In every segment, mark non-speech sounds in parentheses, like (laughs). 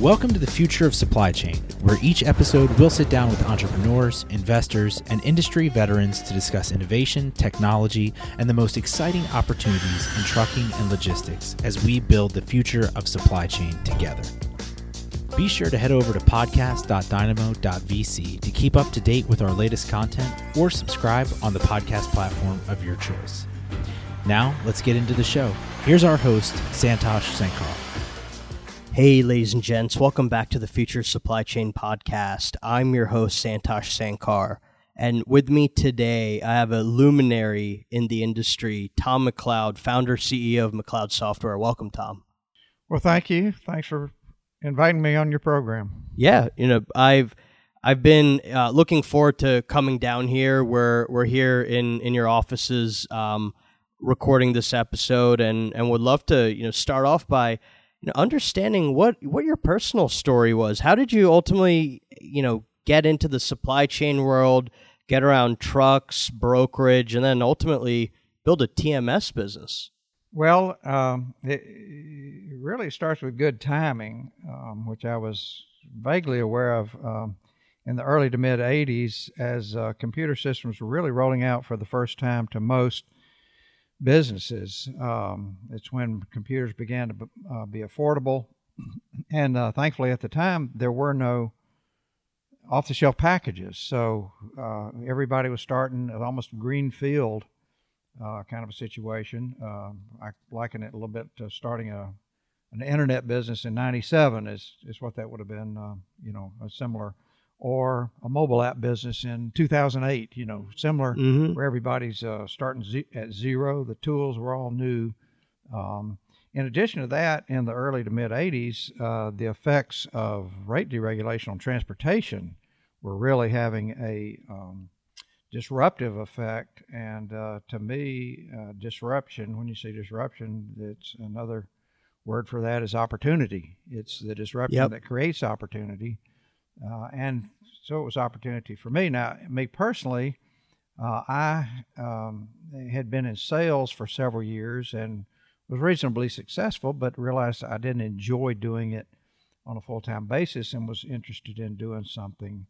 Welcome to the future of supply chain, where each episode we'll sit down with entrepreneurs, investors, and industry veterans to discuss innovation, technology, and the most exciting opportunities in trucking and logistics as we build the future of supply chain together. Be sure to head over to podcast.dynamo.vc to keep up to date with our latest content or subscribe on the podcast platform of your choice. Now, let's get into the show. Here's our host, Santosh Sankar. Hey, ladies and gents, welcome back to the Future Supply Chain Podcast. I'm your host, Santosh Sankar. And with me today, I have a luminary in the industry, Tom McLeod, founder, CEO of McLeod Software. Welcome, Tom. Well, thank you. Thanks for inviting me on your program. Yeah, you know, I've I've been uh, looking forward to coming down here. We're we're here in in your offices, um, recording this episode, and and would love to you know start off by you know, understanding what what your personal story was. How did you ultimately, you know, get into the supply chain world, get around trucks, brokerage, and then ultimately build a TMS business? Well, um, it, really starts with good timing, um, which I was vaguely aware of um, in the early to mid 80s as uh, computer systems were really rolling out for the first time to most businesses. Um, it's when computers began to uh, be affordable, and uh, thankfully at the time there were no off-the-shelf packages, so uh, everybody was starting at almost green field uh, kind of a situation. Um, I liken it a little bit to starting a an internet business in '97 is is what that would have been. Uh, you know, a similar or a mobile app business in 2008. You know, similar mm-hmm. where everybody's uh, starting z- at zero. The tools were all new. Um, in addition to that, in the early to mid 80s, uh, the effects of rate deregulation on transportation were really having a um, disruptive effect. And uh, to me, uh, disruption, when you say disruption, it's another word for that is opportunity. It's the disruption yep. that creates opportunity. Uh, and so it was opportunity for me. Now, me personally, uh, I um, had been in sales for several years and was reasonably successful, but realized I didn't enjoy doing it on a full time basis and was interested in doing something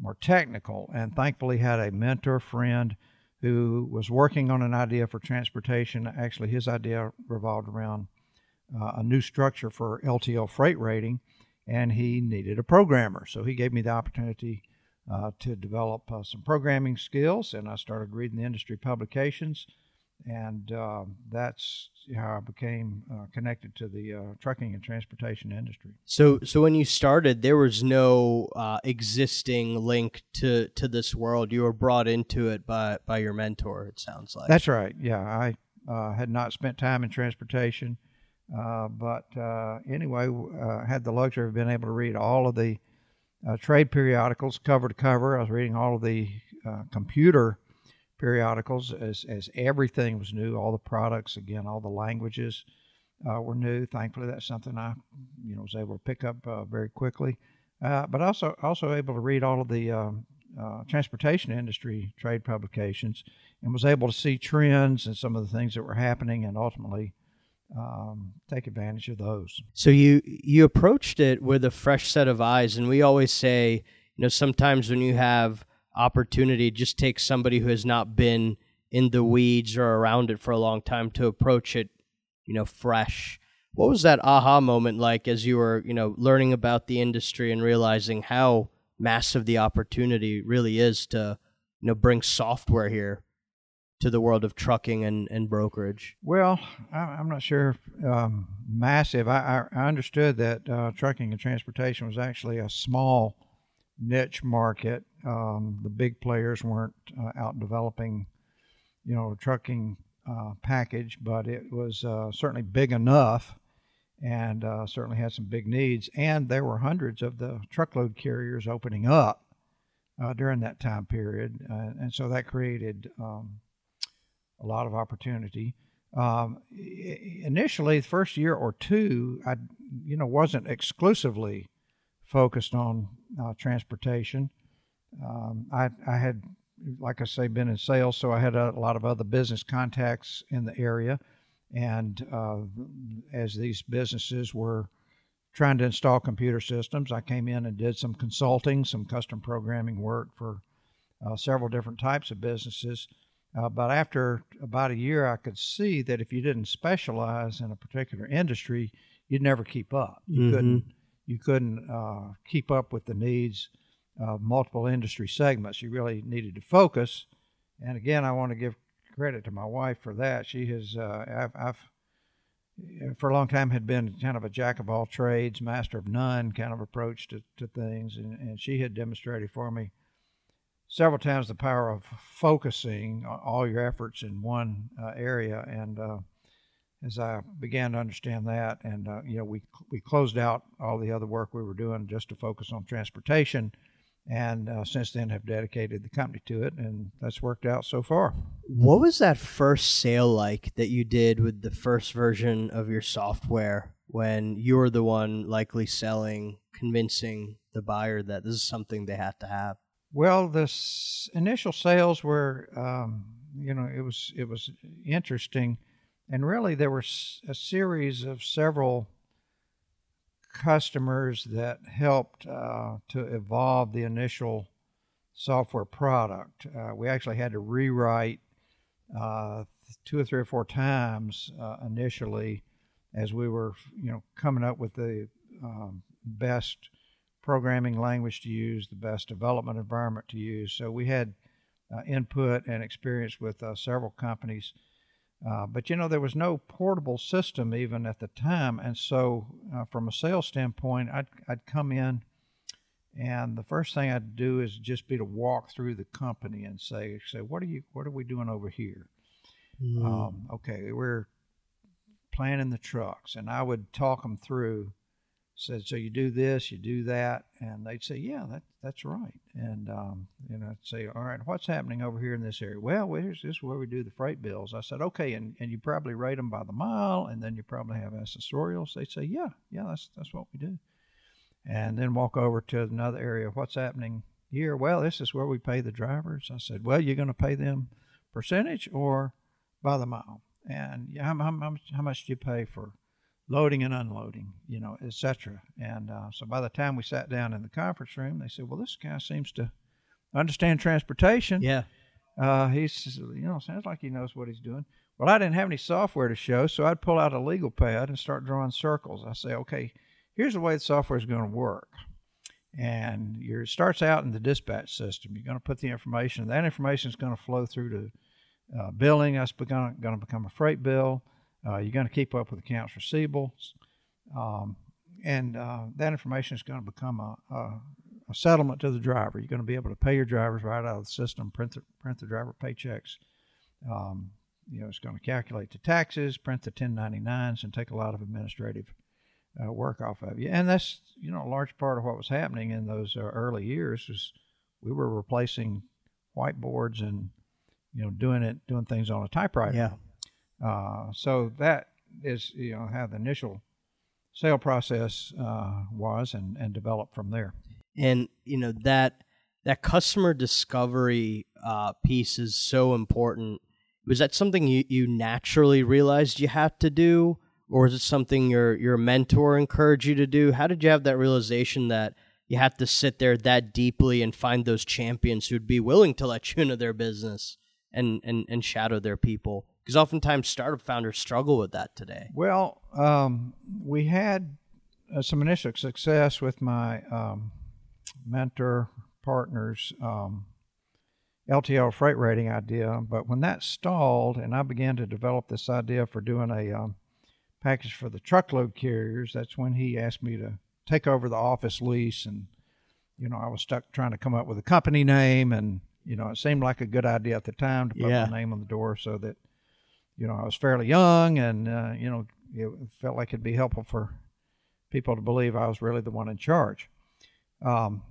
more technical. And thankfully, had a mentor friend who was working on an idea for transportation. Actually, his idea revolved around uh, a new structure for LTL freight rating and he needed a programmer. So he gave me the opportunity uh, to develop uh, some programming skills, and I started reading the industry publications, and uh, that's how I became uh, connected to the uh, trucking and transportation industry. So, so when you started, there was no uh, existing link to to this world. You were brought into it by by your mentor. It sounds like that's right. Yeah, I had not spent time in transportation. Uh, but uh, anyway, uh, had the luxury of being able to read all of the uh, trade periodicals cover to cover. I was reading all of the uh, computer periodicals as, as everything was new, all the products, again, all the languages were new. Thankfully, that's something I you know was able to pick up very quickly. but also also able to read all of the um, transportation industry trade publications and was able to see trends and some of the things that were happening and ultimately um, take advantage of those. So you you approached it with a fresh set of eyes, and we always say, you know, sometimes when you have opportunity, just take somebody who has not been in the weeds or around it for a long time to approach it, you know, fresh. What was that aha moment like as you were, you know, learning about the industry and realizing how massive the opportunity really is to, you know, bring software here to the world of trucking and, and brokerage? Well, I, am not sure um, massive. I, I, understood that uh, trucking and transportation was actually a small niche market. Um, the big players weren't uh, out developing, you know, a trucking uh, package, but it was uh, certainly big enough and uh, certainly had some big needs. And there were hundreds of the truckload carriers opening up. Uh, during that time period, and so that created um, a lot of opportunity. Um, initially, the first year or two, I you know wasn't exclusively focused on uh, transportation. Um, I, I had, like I say, been in sales, so I had a, a lot of other business contacts in the area. And uh, as these businesses were trying to install computer systems. I came in and did some consulting, some custom programming work for uh, several different types of businesses. Uh, but after about a year, I could see that if you didn't specialize in a particular industry, you'd never keep up. You Mhm. couldn't you couldn't uh, keep up with the needs of multiple industry segments. You really needed to focus. And again, I want to give credit to my wife for that. She has uh, I've, I've for a long time had been kind of a jack of all trades, master of none kind of approach to, to things, and, and she had demonstrated for me several times the power of focusing all your efforts in one uh, area. And uh, as I began to understand that, and uh, you know, we we closed out all the other work we were doing just to focus on transportation, and uh, since then have dedicated the company to it, and that's worked out so far. What was that first sale like that you did with the first version of your software when you were the one likely selling, convincing the buyer that this is something they had to have? Well, the initial sales were, um, you know, it was it was interesting, and really there were a series of several customers that helped uh, to evolve the initial software product. Uh, we actually had to rewrite uh, two or three or four times uh, initially as we were, you know, coming up with the um, best programming language to use, the best development environment to use. So we had uh, input and experience with uh, several companies. Uh, but you know, there was no portable system even at the time. And so, uh, from a sales standpoint, I'd, I'd come in, and the first thing I'd do is just be to walk through the company and say, say what are you, what are we doing over here? Um, okay, we're planning the trucks, and I would talk them through. Said, so you do this, you do that, and they'd say, yeah, that that's right. And um, you know, I'd say, all right, what's happening over here in this area? Well, here's this is where we do the freight bills. I said, okay, and, and you probably rate them by the mile, and then you probably have accessorials. They'd say, yeah, yeah, that's that's what we do. And then walk over to another area. What's happening here? Well, this is where we pay the drivers. I said, well, you're going to pay them percentage or by the mile, and how, how, much, how much do you pay for loading and unloading, you know, etc. And uh, so by the time we sat down in the conference room, they said, well, this guy seems to understand transportation. Yeah. Uh, he's, you know, sounds like he knows what he's doing. Well, I didn't have any software to show, so I'd pull out a legal pad and start drawing circles. I say, okay, here's the way the software is going to work. And your it starts out in the dispatch system. You're going to put the information. That information is going to flow through to uh, billing. That's going to become a freight bill. Uh, you're going to keep up with accounts receivables, um, and uh, that information is going to become a, a, a, settlement to the driver. You're going to be able to pay your drivers right out of the system, print the, print the driver paychecks. Um, you know, it's going to calculate the taxes, print the 1099s, and take a lot of administrative uh, work off of you. And that's you know a large part of what was happening in those uh, early years was we were replacing whiteboards and you know doing it doing things on a typewriter. Yeah. Uh, so that is you know how the initial sale process uh, was and, and developed from there. And you know that that customer discovery uh, piece is so important. Was that something you, you naturally realized you had to do, or is it something your your mentor encouraged you to do? How did you have that realization that you had to sit there that deeply and find those champions who'd be willing to let you into their business and and, and shadow their people? Because oftentimes startup founders struggle with that today. Well, um, we had uh, some initial success with my um, mentor partners. Um, LTL freight rating idea, but when that stalled and I began to develop this idea for doing a um, package for the truckload carriers, that's when he asked me to take over the office lease. And, you know, I was stuck trying to come up with a company name. And, you know, it seemed like a good idea at the time to put Yeah. my name on the door so that, you know, I was fairly young and, uh, you know, it felt like it'd be helpful for people to believe I was really the one in charge. Um,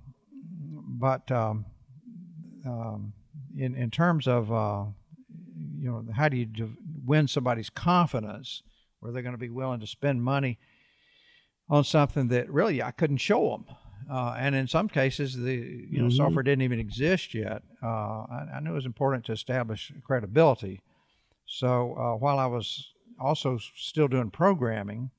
but um, um, in in terms of uh, you know how do you win somebody's confidence where they're going to be willing to spend money on something that really I couldn't show them, uh, and in some cases the you know Mhm. software didn't even exist yet. Uh, I, I knew it was important to establish credibility. So uh, while I was also still doing programming,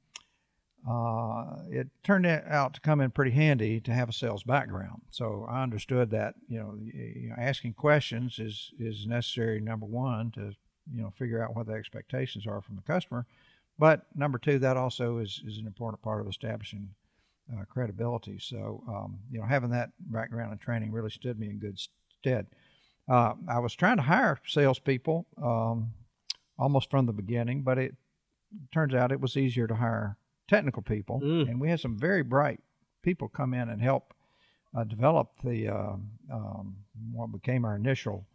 uh, it turned out to come in pretty handy to have a sales background. So I understood that you know, you know, asking questions is is necessary. Number one to you know figure out what the expectations are from the customer, but number two that also is is an important part of establishing uh, credibility. So um, you know having that background and training really stood me in good stead. Uh, I was trying to hire salespeople um, almost from the beginning, but it turns out it was easier to hire technical people, mm. and we had some very bright people come in and help uh, develop the uh, um, what became our initial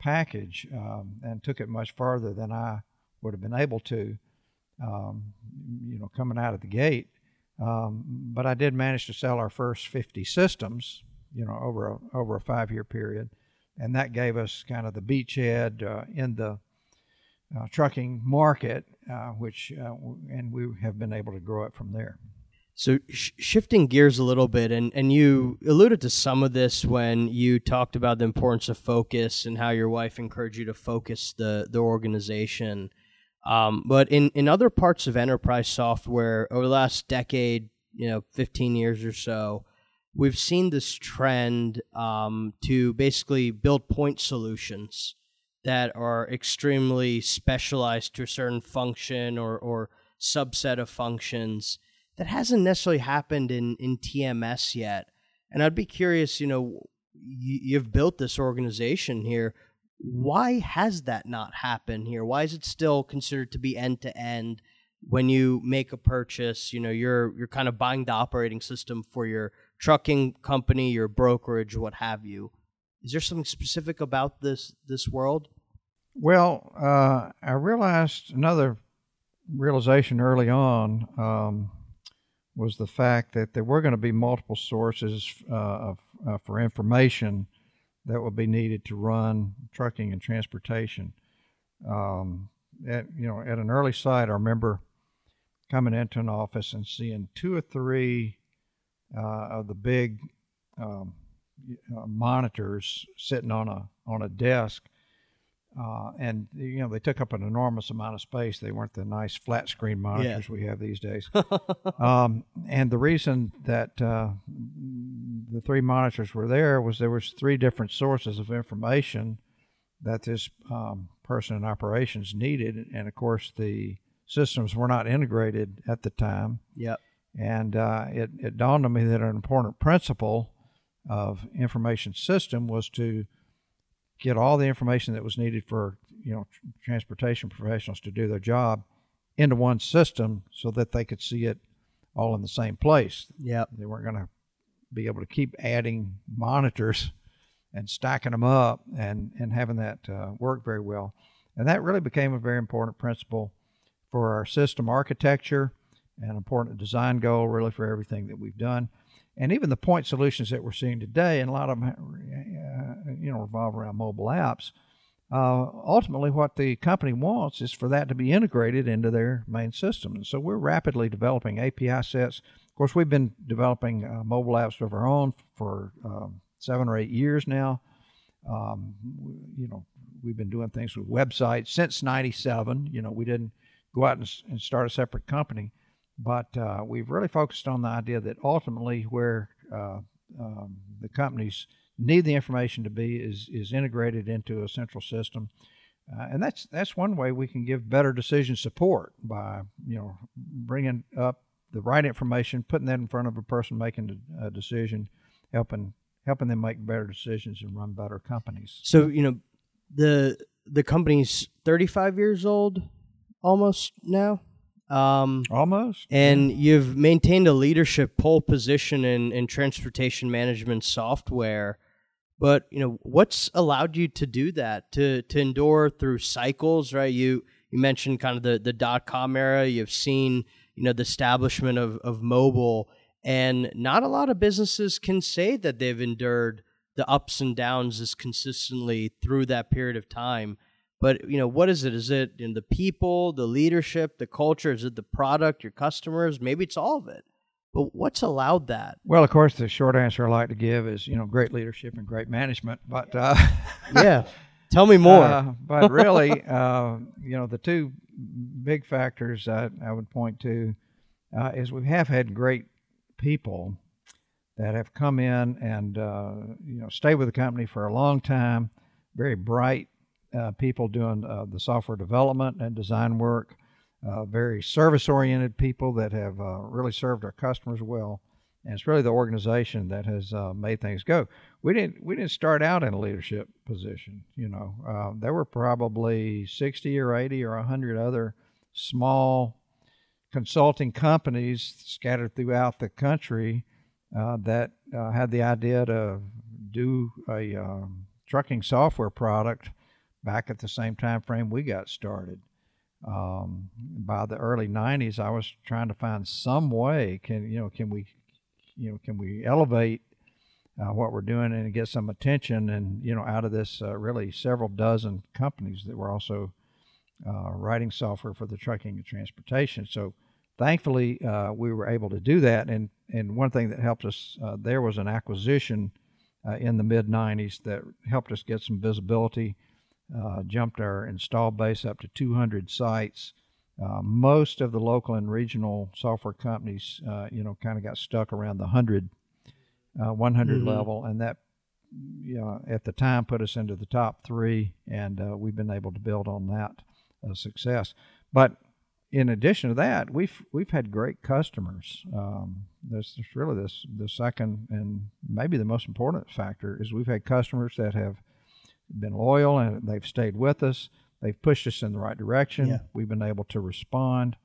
package, um, and took it much farther than I would have been able to, um, you know, coming out of the gate. Um, but I did manage to sell our first 50 systems, you know, over a over a five year period, and that gave us kind of the beachhead uh, in the uh, trucking market, uh, which uh, and we have been able to grow it from there. So sh- shifting gears a little bit, and and you alluded to some of this when you talked about the importance of focus and how your wife encouraged you to focus the the organization. Um, but in in other parts of enterprise software over the last decade, you know, fifteen years or so, we've seen this trend um, to basically build point solutions that are extremely specialized to a certain function or, or subset of functions that hasn't necessarily happened in, in TMS yet. And I'd be curious, you know, you, you've built this organization here. Why has that not happened here? Why is it still considered to be end to end? When you make a purchase, you know, you're you're kind of buying the operating system for your trucking company, your brokerage, what have you. Is there something specific about this this world? Well, uh, I realized another realization early on um, was the fact that there were going to be multiple sources uh, of, uh, for information that would be needed to run trucking and transportation. Um, at you know, at an early site, I remember coming into an office and seeing two or three uh, of the big um, uh, monitors sitting on a on a desk uh, and you know they took up an enormous amount of space. They weren't the nice flat screen monitors yeah. we have these days. (laughs) um, and the reason that uh, the three monitors were there was there was three different sources of information that this um, person in operations needed, and of course the systems were not integrated at the time. Yep. And uh, it, it dawned on me that an important principle of information system was to get all the information that was needed for you know transportation professionals to do their job into one system so that they could see it all in the same place. Yeah, they weren't going to be able to keep adding monitors and stacking them up and and having that uh, work very well. And that really became a very important principle for our system architecture, an important design goal really for everything that we've done and even the point solutions that we're seeing today, and a lot of them, uh, you know, revolve around mobile apps. Uh, ultimately, what the company wants is for that to be integrated into their main system. And so we're rapidly developing API sets. Of course, we've been developing uh, mobile apps of our own for um, seven or eight years now. Um, you know, we've been doing things with websites since '97. You know, we didn't go out and, and start a separate company. But uh, we've really focused on the idea that ultimately, where uh, um, the companies need the information to be is is integrated into a central system, uh, and that's that's one way we can give better decision support by you know bringing up the right information, putting that in front of a person making a decision, helping helping them make better decisions and run better companies. So you know the the company's 35 years old almost now um, Almost. And you've maintained a leadership pole position in, in transportation management software. But you know what's allowed you to do that to to endure through cycles, right? You you mentioned kind of the the dot com era. You've seen you know the establishment of of mobile, and not a lot of businesses can say that they've endured the ups and downs as consistently through that period of time. But you know, what is it? Is it in the people, the leadership, the culture? Is it the product, your customers? Maybe it's all of it. But what's allowed that? Well, of course, the short answer I like to give is you know great leadership and great management. But uh, (laughs) yeah, tell me more. Uh, but really, (laughs) uh, you know, the two big factors I, I would point to uh, is we have had great people that have come in and uh, you know stay with the company for a long time. Very bright uh, people doing uh, the software development and design work. Uh, very service-oriented people that have uh, really served our customers well. And it's really the organization that has uh, made things go. We didn't we didn't start out in a leadership position. You know, there were probably 60 or 80 or 100 other small consulting companies scattered throughout the country uh, that uh, had the idea to do a um, trucking software product back at the same time frame we got started. Um, by the early 90s, I was trying to find some way can you know can we you know can we elevate uh, what we're doing and get some attention and you know out of this uh, really several dozen companies that were also uh, writing software for the trucking and transportation. So thankfully, uh, we were able to do that. And, and one thing that helped us uh, there was an acquisition uh, in the mid 90s that helped us get some visibility, uh, jumped our install base up to 200 sites. Uh, most of the local and regional software companies, you know, kind of got stuck around the 100, 100 mm-hmm. level, and that you know, at the time put us into the top three, and uh, we've been able to build on that uh, success. But in addition to that, we've we've had great customers. Um, there's really this the second and maybe the most important factor is we've had customers that have been loyal and they've stayed with us. They've pushed us in the right direction. Yeah. We've been able to respond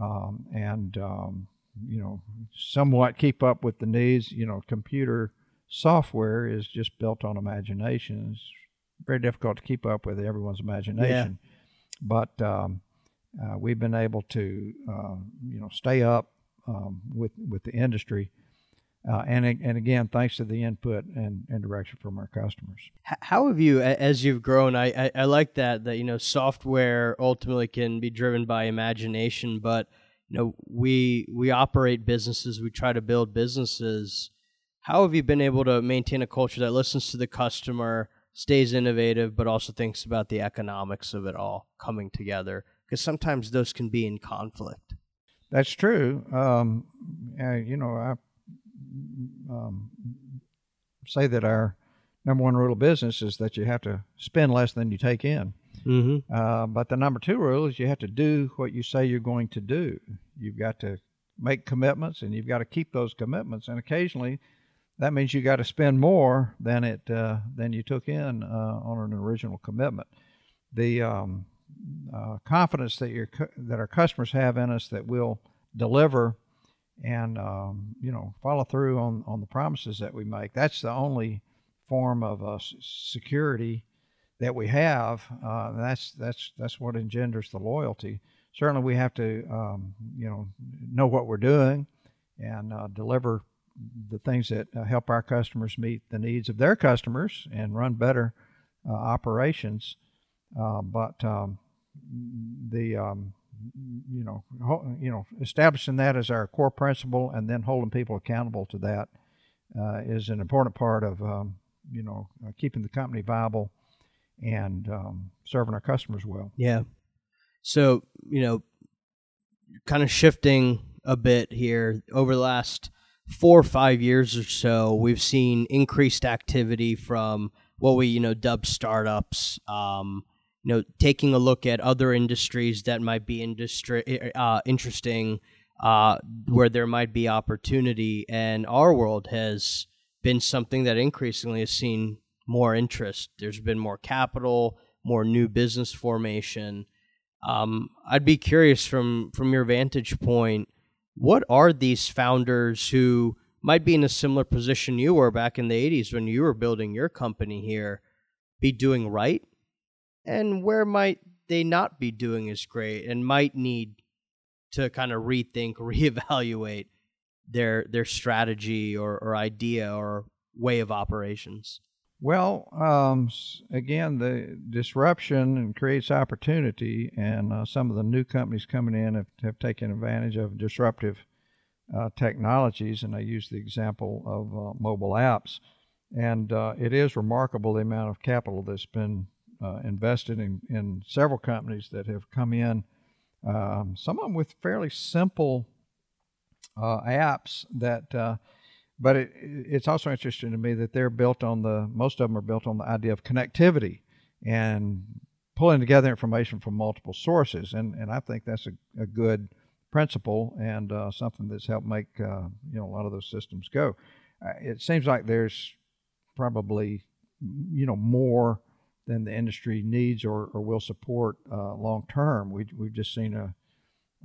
um, and um, you know somewhat keep up with the needs. You know, computer software is just built on imagination. It's very difficult to keep up with everyone's imagination, yeah. but um, uh, we've been able to uh, you know stay up um, with with the industry. Uh, and and again, thanks to the input and, and direction from our customers. How have you, as you've grown? I, I, I like that that you know software ultimately can be driven by imagination, but you know we we operate businesses, we try to build businesses. How have you been able to maintain a culture that listens to the customer, stays innovative, but also thinks about the economics of it all coming together? because sometimes those can be in conflict. That's true. Um, uh, you know, I um, say that our number one rule of business is that you have to spend less than you take in. Mm-hmm. Uh, but the number two rule is you have to do what you say you're going to do. You've got to make commitments, and you've got to keep those commitments. And occasionally, that means you got to spend more than it uh, than you took in uh, on an original commitment. The um, uh, confidence that your that our customers have in us that we'll deliver and um, you know follow through on on the promises that we make. That's the only form of uh, security that we have. Uh, that's that's that's what engenders the loyalty. Certainly, we have to um, you know know what we're doing and uh, deliver the things that uh, help our customers meet the needs of their customers and run better uh, operations. Uh, but um, the um, you know you know establishing that as our core principle and then holding people accountable to that uh, is an important part of um, you know uh, keeping the company viable and um, serving our customers well. Yeah. So you know, kind of shifting a bit here over the last four or five years or so, we've seen increased activity from what we you know dub startups. Um, you know, taking a look at other industries that might be industry uh, interesting, uh, where there might be opportunity, and our world has been something that increasingly has seen more interest. There's been more capital, more new business formation. Um, I'd be curious from from your vantage point, what are these founders who might be in a similar position you were back in the 80s when you were building your company here be doing right and where might they not be doing as great and might need to kind of rethink, (laughs) reevaluate their their strategy or, or idea or way of operations? Well, um, again, the disruption creates opportunity, and uh, some of the new companies coming in have, have taken advantage of disruptive uh, technologies, and I use the example of uh, mobile apps. And uh, it is remarkable the amount of capital that's been uh, invested in, in several companies that have come in, um, some of them with fairly simple uh, apps that. Uh, but it, it's also interesting to me that they're built on the most of them are built on the idea of connectivity and pulling together information from multiple sources, and and I think that's a, a good principle and uh, something that's helped make uh, you know a lot of those systems go. Uh, it seems like there's probably you know more than the industry needs or, or will support uh, long term. We, we've just seen a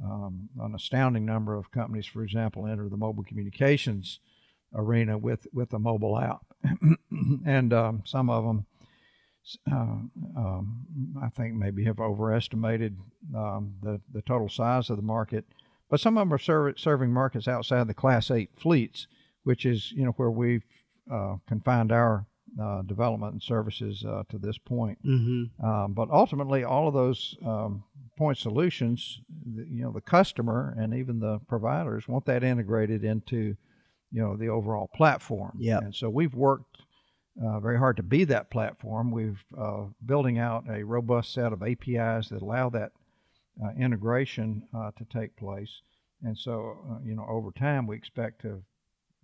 um, an astounding number of companies, for example, enter the mobile communications arena with with a mobile app, (clears throat) and um, some of them uh, um, I think maybe have overestimated um, the the total size of the market. But some of them are serv- serving markets outside the Class Eight fleets, which is you know where we've uh, confined our development and services uh, to this point. Mm-hmm. Um, but ultimately, all of those um, point solutions, the, you know, the customer and even the providers want that integrated into you know the overall platform. Yep. And so we've worked uh, very hard to be that platform. We've uh, building out a robust set of APIs that allow that uh, integration uh, to take place. And so, uh, you know, over time, we expect to,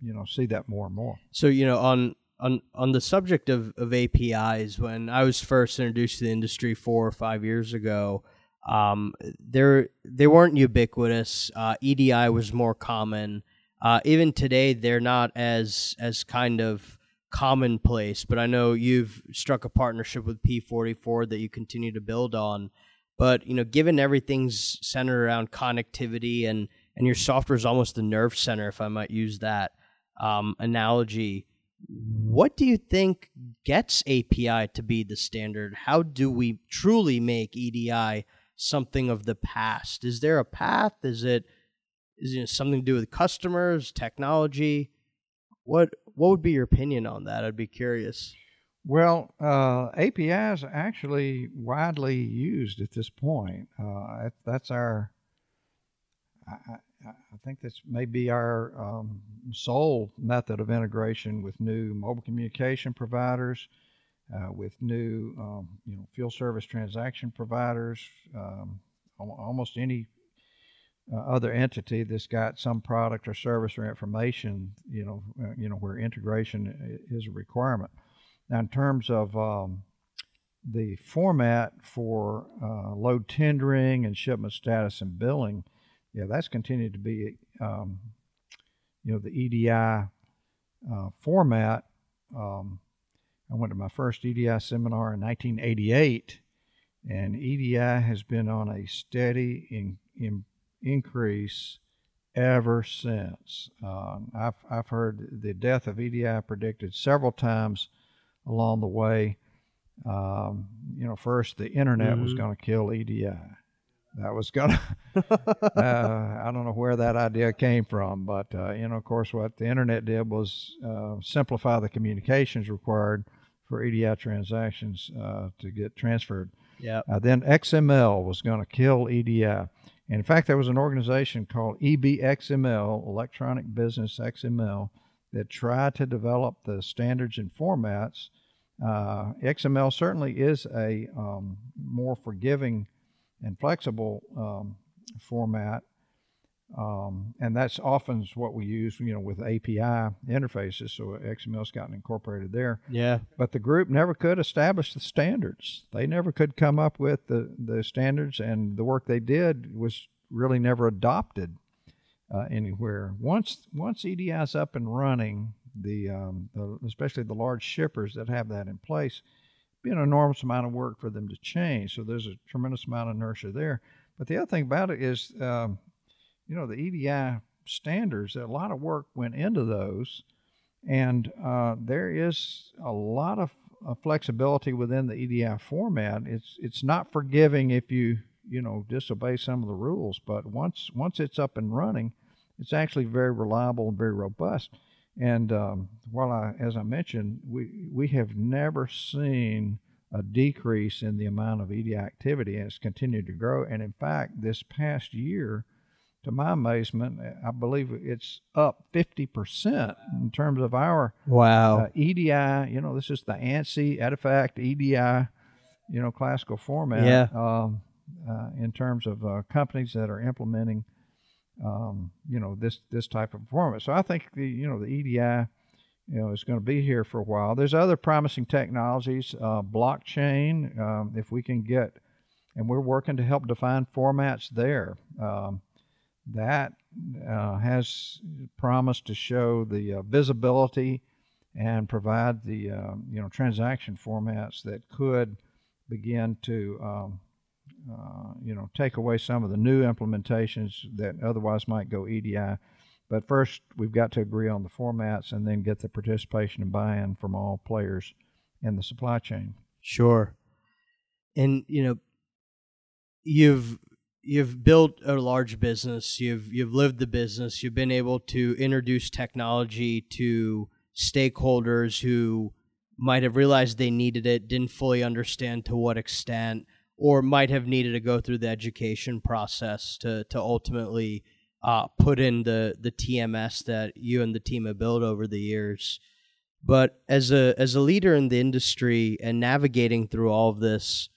you know, see that more and more. So you know on on on the subject of, of APIs, when I was first introduced to the industry four or five years ago, um, there they weren't ubiquitous. Uh, EDI was more common. Uh, even today, they're not as as kind of commonplace. But I know you've struck a partnership with P44 that you continue to build on. But you know, given everything's centered around connectivity and and your software is almost the nerve center, if I might use that um, analogy. What do you think gets API to be the standard? How do we truly make EDI something of the past? Is there a path? Is it is it something to do with customers, technology? What what would be your opinion on that? I'd be curious. Well, uh, APIs are actually widely used at this point. Uh, that's our, I, think this may be our um, sole method of integration with new mobile communication providers, uh, with new um, you know field service transaction providers, um, almost any uh, other entity that's got some product or service or information, you know, uh, you know where integration is a requirement. Now, in terms of um, the format for uh, load tendering and shipment status and billing, yeah, that's continued to be, um, you know, the EDI uh, format. Um, I went to my first EDI seminar in 1988, and EDI has been on a steady in, in increase ever since. Uh, I've, I've heard the death of EDI predicted several times along the way. Um, you know, first the internet mm-hmm. was going to kill EDI. That was going to, (laughs) uh, I don't know where that idea came from, but, uh, you know, of course, what the internet did was uh, simplify the communications required for EDI transactions uh, to get transferred. Yeah. Uh, then XML was going to kill EDI in fact, there was an organization called EBXML, Electronic Business XML, that tried to develop the standards and formats. Uh, XML certainly is a um, more forgiving and flexible um, format, um, and that's often what we use, you know, with API interfaces. So XML's gotten incorporated there. Yeah. But the group never could establish the standards. They never could come up with the the standards, and the work they did was really never adopted uh, anywhere. Once once EDI's up and running, the, um, the especially the large shippers that have that in place, be an enormous amount of work for them to change. So there's a tremendous amount of inertia there. But the other thing about it is um, you know, the EDI standards, a lot of work went into those, and uh, there is a lot of uh, flexibility within the EDI format. It's it's not forgiving if you you know disobey some of the rules, but once once it's up and running, it's actually very reliable and very robust. And um, while I, as I mentioned, we we have never seen a decrease in the amount of EDI activity, and it's continued to grow. And in fact, this past year, to my amazement, I believe it's up 50% in terms of our wow uh, EDI. You know, this is the ANSI, EDIFACT, EDI, you know, classical format. Yeah. Um, uh, in terms of uh, companies that are implementing um, you know this this type of performance. So I think the you know the EDI you know is going to be here for a while. There's other promising technologies, uh, blockchain. Um, if we can get, and we're working to help define formats there. Um, that uh, has promised to show the uh, visibility and provide the uh, you know transaction formats that could begin to um, uh, you know take away some of the new implementations that otherwise might go EDI. But first, we've got to agree on the formats and then get the participation and buy-in from all players in the supply chain. Sure. And you know, you've you've built a large business. You've you've lived the business. You've been able to introduce technology to stakeholders who might have realized they needed it, didn't fully understand to what extent, or might have needed to go through the education process to to ultimately uh, put in the the TMS that you and the team have built over the years. But as a as a leader in the industry and navigating through all of this,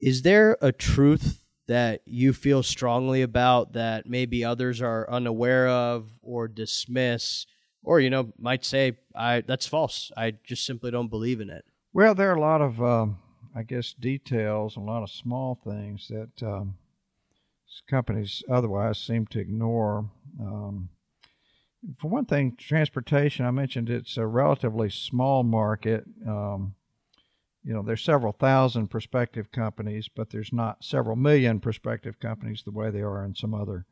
is there a truth that you feel strongly about that maybe others are unaware of or dismiss? or you know might say I that's false. I just simply don't believe in it. Well, there are a lot of um, I guess details, a lot of small things that um, companies otherwise seem to ignore. Um, for one thing, transportation. I mentioned it's a relatively small market. Um, you know, there's several thousand prospective companies, but there's not several million prospective companies the way they are in some other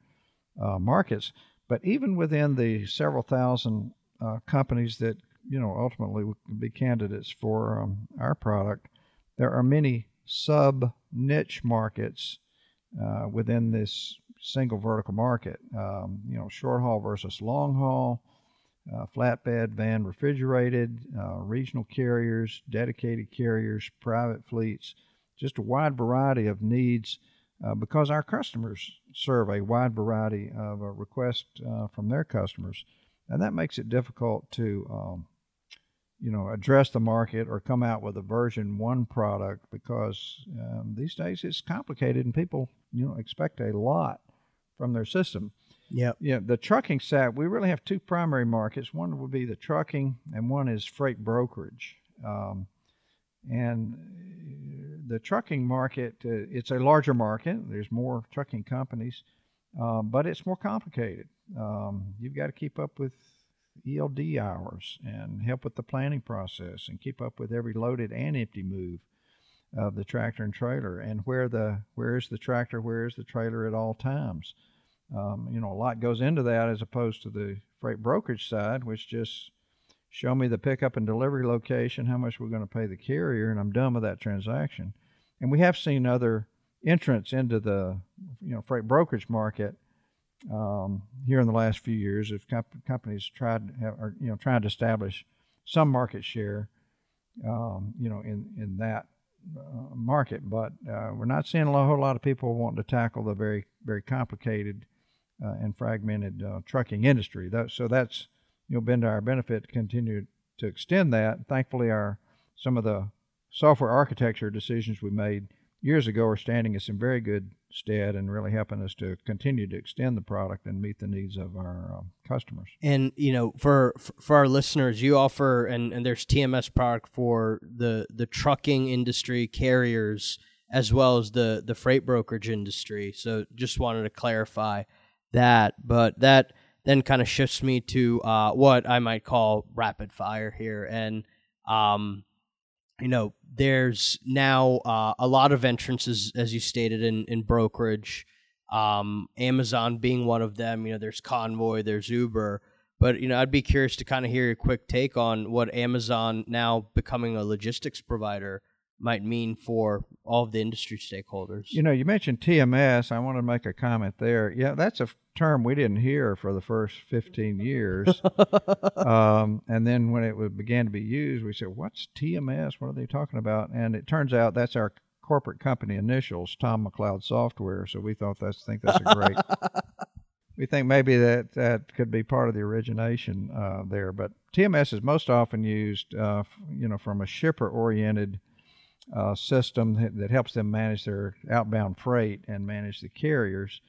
uh, markets. But even within the several thousand uh, companies that you know ultimately would be candidates for um, our product, there are many sub niche markets uh, within this single vertical market. Um, you know, short haul versus long haul, uh, flatbed, van, refrigerated, uh, regional carriers, dedicated carriers, private fleets, just a wide variety of needs uh, because our customers serve a wide variety of uh, requests uh, from their customers, and that makes it difficult to, um, you know, address the market or come out with a version one product because um, these days it's complicated and people, you know, expect a lot from their system. Yeah. Yeah. The trucking side, we really have two primary markets. One would be the trucking, and one is freight brokerage. Um, and the trucking market, uh, it's a larger market. There's more trucking companies, uh, but it's more complicated. Um, you've got to keep up with ELD hours and help with the planning process and keep up with every loaded and empty move of the tractor and trailer and where the where is the tractor, where is the trailer at all times. Um, you know, a lot goes into that as opposed to the freight brokerage side, which just show me the pickup and delivery location, how much we're going to pay the carrier, and I'm done with that transaction. And we have seen other entrants into the you know freight brokerage market um, here in the last few years. If comp- companies tried are you know trying to establish some market share, um, you know in in that uh, market, but uh, we're not seeing a whole lot of people wanting to tackle the very very complicated uh, and fragmented uh, trucking industry. That, so that's you know been to our benefit to continue to extend that. Thankfully, our some of the software architecture decisions we made years ago are standing us in very good stead and really helping us to continue to extend the product and meet the needs of our uh, customers. And you know, for for our listeners, you offer and, and there's TMS product for the the trucking industry, carriers, as well as the the freight brokerage industry. So just wanted to clarify that, but that then kind of shifts me to uh, what I might call rapid fire here. And, um, you know, there's now uh, a lot of entrances, as you stated, in, in brokerage. Um, Amazon being one of them. You know, there's Convoy, there's Uber. But you know, I'd be curious to kind of hear your quick take on what Amazon now becoming a logistics provider might mean for all of the industry stakeholders. You know, you mentioned TMS. I want to make a comment there. Yeah, that's a term we didn't hear for the first 15 years. (laughs) um, and then when it began to be used, we said, What's TMS? What are they talking about? And it turns out that's our corporate company initials, Tom McLeod Software. So we thought that's think that's a great. (laughs) we think maybe that that could be part of the origination uh, there. But TMS is most often used, uh, you know, from a shipper oriented uh, system that, that, helps them manage their outbound freight and manage the carriers.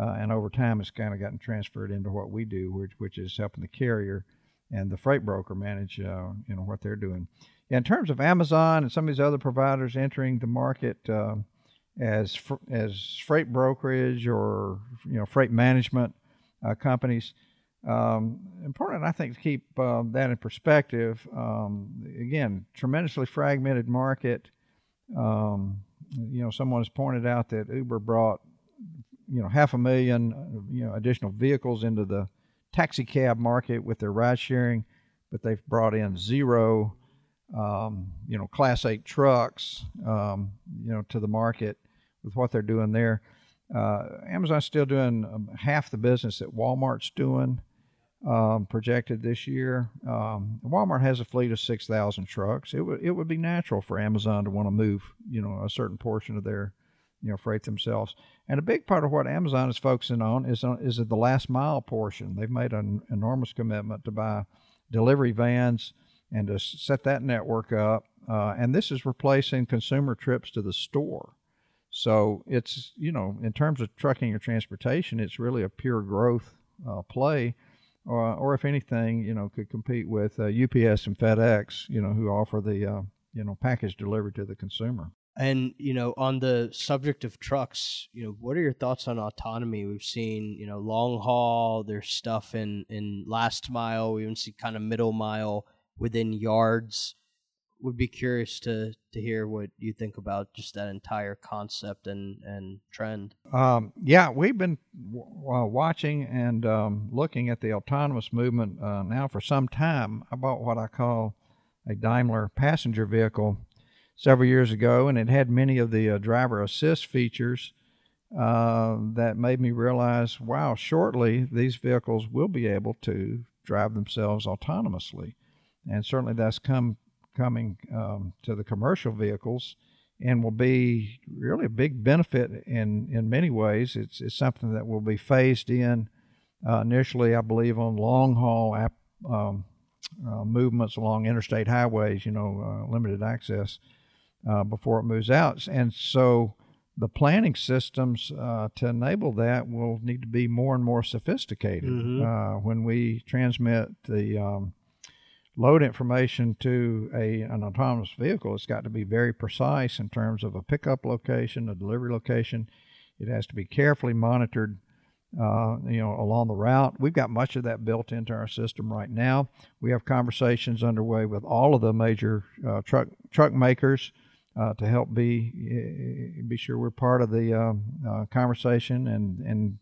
uh, and over time it's kind of gotten transferred into what we do, which which is helping the carrier and the freight broker manage uh, you know what they're doing. In terms of Amazon and some of these other providers entering the market uh, as fr- as freight brokerage or you know freight management uh, companies. Um, important, I think, to keep uh, that in perspective. Um, again, tremendously fragmented market. Um, you know, someone has pointed out that Uber brought, you know, half a million, you know, additional vehicles into the taxi cab market with their ride sharing, but they've brought in zero, um, you know, Class 8 trucks, um, you know, to the market with what they're doing there. Uh, Amazon's still doing um, half the business that Walmart's doing um, projected this year. Um, Walmart has a fleet of 6,000 trucks. It would it would be natural for Amazon to want to move, you know, a certain portion of their, you know, freight themselves. And a big part of what Amazon is focusing on is on, is the last mile portion. They've made an enormous commitment to buy delivery vans and to set that network up. Uh, and this is replacing consumer trips to the store. So it's you know, in terms of trucking or transportation, it's really a pure growth uh, play or, or if anything, you know, could compete with uh, UPS and FedEx, you know, who offer the uh, you know package delivery to the consumer. And you know, on the subject of trucks, you know, what are your thoughts on autonomy? We've seen, you know, long haul. There's stuff in in last mile. We even see kind of middle mile within yards would be curious to to hear what you think about just that entire concept and and trend. Um, yeah, we've been w- uh, watching and um, looking at the autonomous movement uh, now for some time. I bought what I call a Daimler passenger vehicle several years ago, and it had many of the uh, driver assist features. Uh, that made me realize, wow, shortly these vehicles will be able to drive themselves autonomously. And certainly that's come coming um, to the commercial vehicles and will be really a big benefit in, in many ways. It's, it's something that will be phased in uh, initially, I believe, on long haul um, uh, movements along interstate highways, you know, uh, limited access uh, before it moves out. And so the planning systems uh, to enable that will need to be more and more sophisticated. Mhm. Uh, when we transmit the um, load information to a an autonomous vehicle, it's got to be very precise in terms of a pickup location, a delivery location. It has to be carefully monitored, uh, you know, along the route. We've got much of that built into our system right now. We have conversations underway with all of the major uh, truck truck makers uh, to help be eh, be sure we're part of the um, uh, conversation and and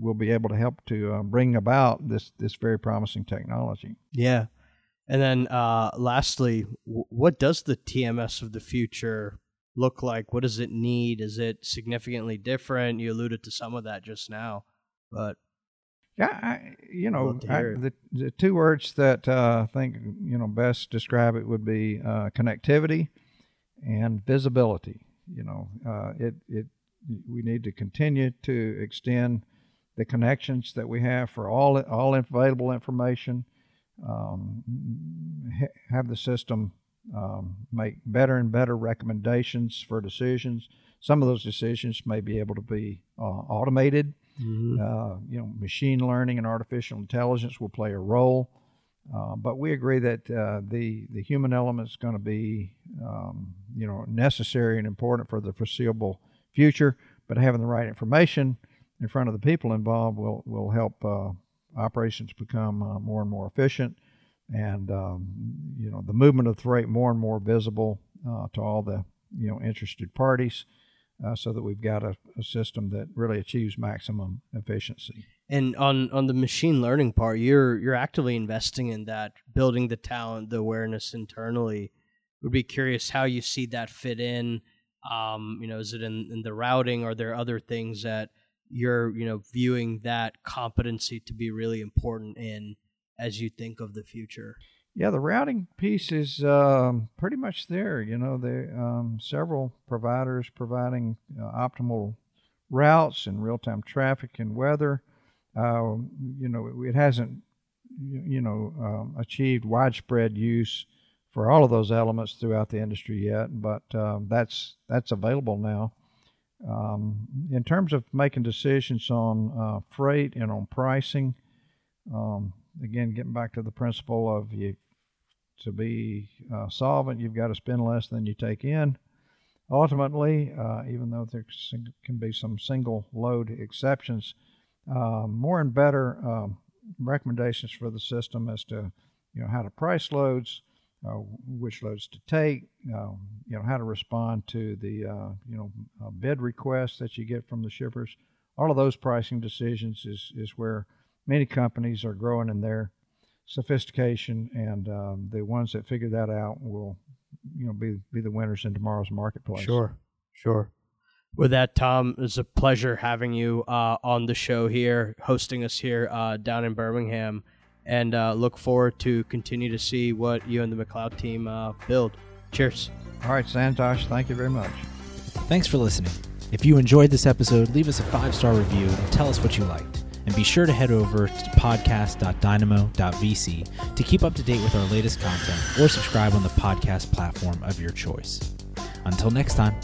we'll be able to help to uh, bring about this this very promising technology. Yeah. And then uh, lastly, w- what does the TMS of the future look like? What does it need? Is it significantly different? You alluded to some of that just now, but Yeah, I, you know, I, the the two words that uh, I think you know best describe it would be uh, connectivity and visibility. You know, uh, it it we need to continue to extend the connections that we have for all all available information. Um, ha- have the system um, make better and better recommendations for decisions. Some of those decisions may be able to be uh, automated. Uh, you know, machine learning and artificial intelligence will play a role. Uh, but we agree that uh, the the human element is going to be, um, you know, necessary and important for the foreseeable future. But having the right information in front of the people involved will will help uh, operations become uh, more and more efficient, and um, you know, the movement of freight more and more visible uh, to all the you know interested parties uh, so that we've got a, a system that really achieves maximum efficiency. And on on the machine learning part, you're you're actively investing in that, building the talent, the awareness internally. Would be curious how you see that fit in. Um, you know, is it in, in the routing? Are there other things that you're you know viewing that competency to be really important in as you think of the future? Yeah, the routing piece is um, pretty much there. You know, there um, several providers providing uh, optimal routes and real-time traffic and weather. Uh, you know, it, it hasn't, you know, um, achieved widespread use for all of those elements throughout the industry yet, but um, that's that's available now. Um, in terms of making decisions on uh, freight and on pricing, um, again, getting back to the principle of you to be uh, solvent, you've got to spend less than you take in. Ultimately, uh, even though there can be some single load exceptions, uh, more and better um, recommendations for the system as to you know how to price loads, which loads to take, uh, you know how to respond to the uh, you know uh, bid requests that you get from the shippers. All of those pricing decisions is is where many companies are growing in their sophistication, and um, the ones that figure that out will you know be be the winners in tomorrow's marketplace. Sure, sure. With that, Tom, it's a pleasure having you uh, on the show here, hosting us here uh, down in Birmingham and uh, look forward to continue to see what you and the McLeod team uh, build. Cheers. All right, Santosh, thank you very much. Thanks for listening. If you enjoyed this episode, leave us a five star review and tell us what you liked. And be sure to head over to podcast.dynamo.vc to keep up to date with our latest content or subscribe on the podcast platform of your choice. Until next time.